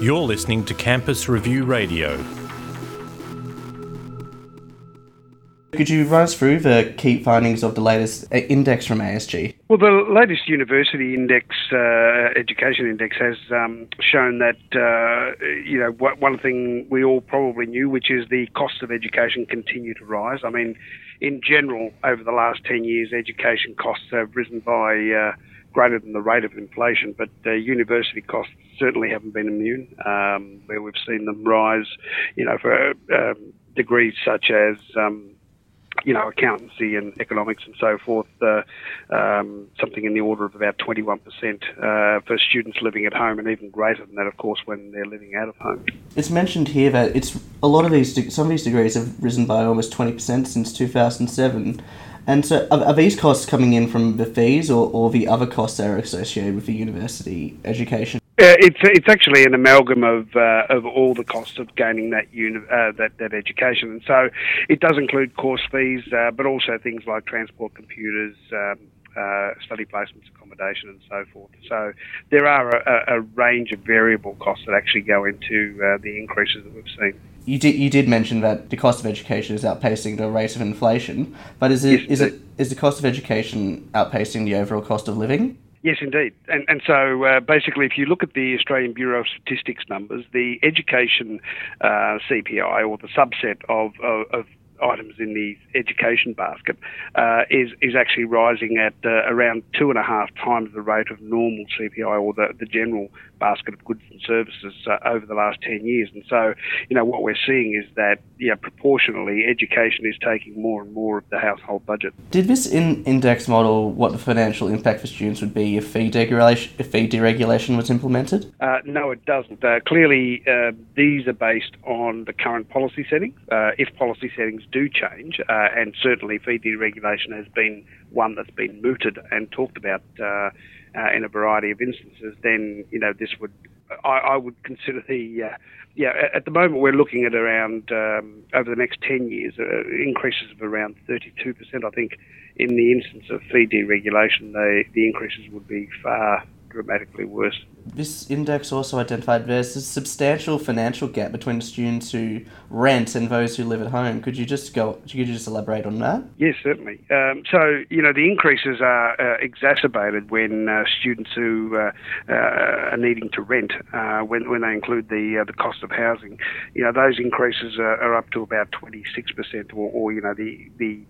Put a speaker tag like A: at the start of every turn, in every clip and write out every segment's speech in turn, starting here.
A: You're listening to Campus Review Radio.
B: Could you run us through the key findings of the latest uh, index from ASG?
C: Well, the latest university index, uh, education index, has um, shown that uh, you know one thing we all probably knew, which is the cost of education continue to rise. I mean, in general, over the last ten years, education costs have risen by uh, greater than the rate of inflation, but uh, university costs certainly haven't been immune. Um, where we've seen them rise, you know, for um, degrees such as um, you know, accountancy and economics and so forth, uh, um, something in the order of about 21% uh, for students living at home, and even greater than that, of course, when they're living out of home.
B: It's mentioned here that it's a lot of these, some of these degrees have risen by almost 20% since 2007. And so, are, are, these costs coming in from the fees or, or the other costs that are associated with the university education?
C: Uh, it's it's actually an amalgam of uh, of all the costs of gaining that uni- uh, that that education, and so it does include course fees, uh, but also things like transport, computers, um, uh, study placements, accommodation, and so forth. So there are a, a range of variable costs that actually go into the increases that we've seen.
B: You did you did mention that the cost of education is outpacing the rate of inflation, but is it yes, is it is the cost of education outpacing the overall cost of living?
C: Yes, indeed. And, and so uh, basically, if you look at the Australian Bureau of Statistics numbers, the education uh, CPI or the subset of, of, of items in the education basket uh, is is actually rising at uh, around two and a half times the rate of normal CPI or the, the general basket of goods and services uh, over the last 10 years. And so, you know, what we're seeing is that, yeah, proportionally, education is taking more and more of the household budget.
B: Did this in- index model what the financial impact for students would be if fee deregulation, if fee deregulation was implemented?
C: Uh, no, it doesn't. Uh, clearly, uh, these are based on the current policy settings. if policy settings do change, uh, and certainly fee deregulation has been one that's been mooted and talked about uh, uh, in a variety of instances, then you know this would I, I would consider the uh, yeah at the moment we're looking at around um, over the next ten years uh, increases of around 32 percent. I think in the instance of fee deregulation, the the increases would be far dramatically worse.
B: This index also identified there's a substantial financial gap between students who rent and those who live at home. Could you just go? Could you just elaborate on that?
C: Yes, certainly. Um, so you know the increases are uh, exacerbated when uh, students who uh, uh are needing to rent, uh, when when they include the uh, the cost of housing, you know those increases are, are up to about twenty six percent, or, or you know the the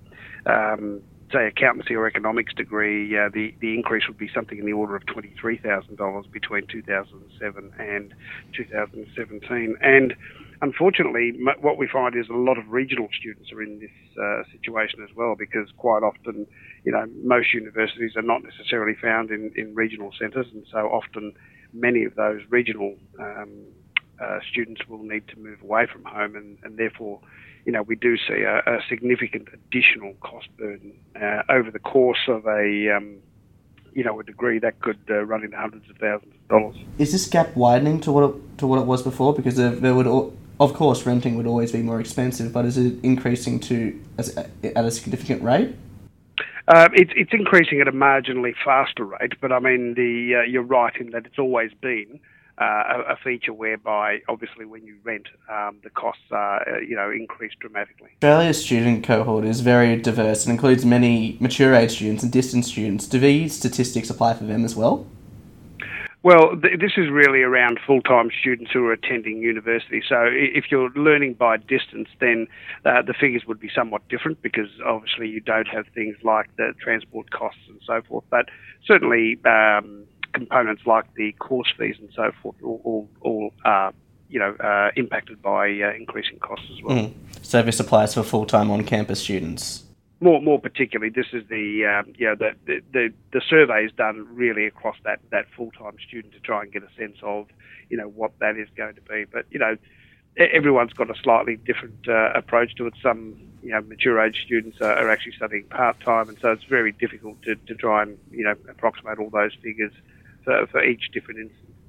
C: um, say accountancy or economics degree, uh, the the increase would be something in the order of twenty three thousand dollars between two thousand and seven and two thousand and seventeen. And unfortunately, m- what we find is a lot of regional students are in this uh, situation as well, because quite often, you know, most universities are not necessarily found in in regional centres, and so often many of those regional um, uh, students will need to move away from home, and, and therefore you know, we do see a, a significant additional cost burden uh, over the course of a, um, you know, a degree that could uh, run into hundreds of thousands of dollars.
B: Is this gap widening to what it, to what it was before? Because there, there would, of course, renting would always be more expensive, but is it increasing to as, at a significant rate?
C: Uh, it's it's increasing at a marginally faster rate, but I mean, the uh, you're right in that it's always been uh, a, feature whereby obviously when you rent, um, the costs are uh, you know increased dramatically.
B: Australia's student cohort is very diverse and includes many mature age students and distance students. Do these statistics apply for them as well?
C: Well, th- this is really around full time students who are attending university. So, if you're learning by distance, then uh, the figures would be somewhat different because obviously you don't have things like the transport costs and so forth. But certainly, um, components like the course fees and so forth all, all, all are you know uh, impacted by uh, increasing costs as well. Mm.
B: So this applies for full time on campus students.
C: More, more particularly, this is the um, you know the, the, the the survey is done really across that that full time student to try and get a sense of you know what that is going to be. But you know everyone's got a slightly different uh, approach to it. Some you know mature age students are, are actually studying part time, and so it's very difficult to, to try and you know approximate all those figures for, for each different instance.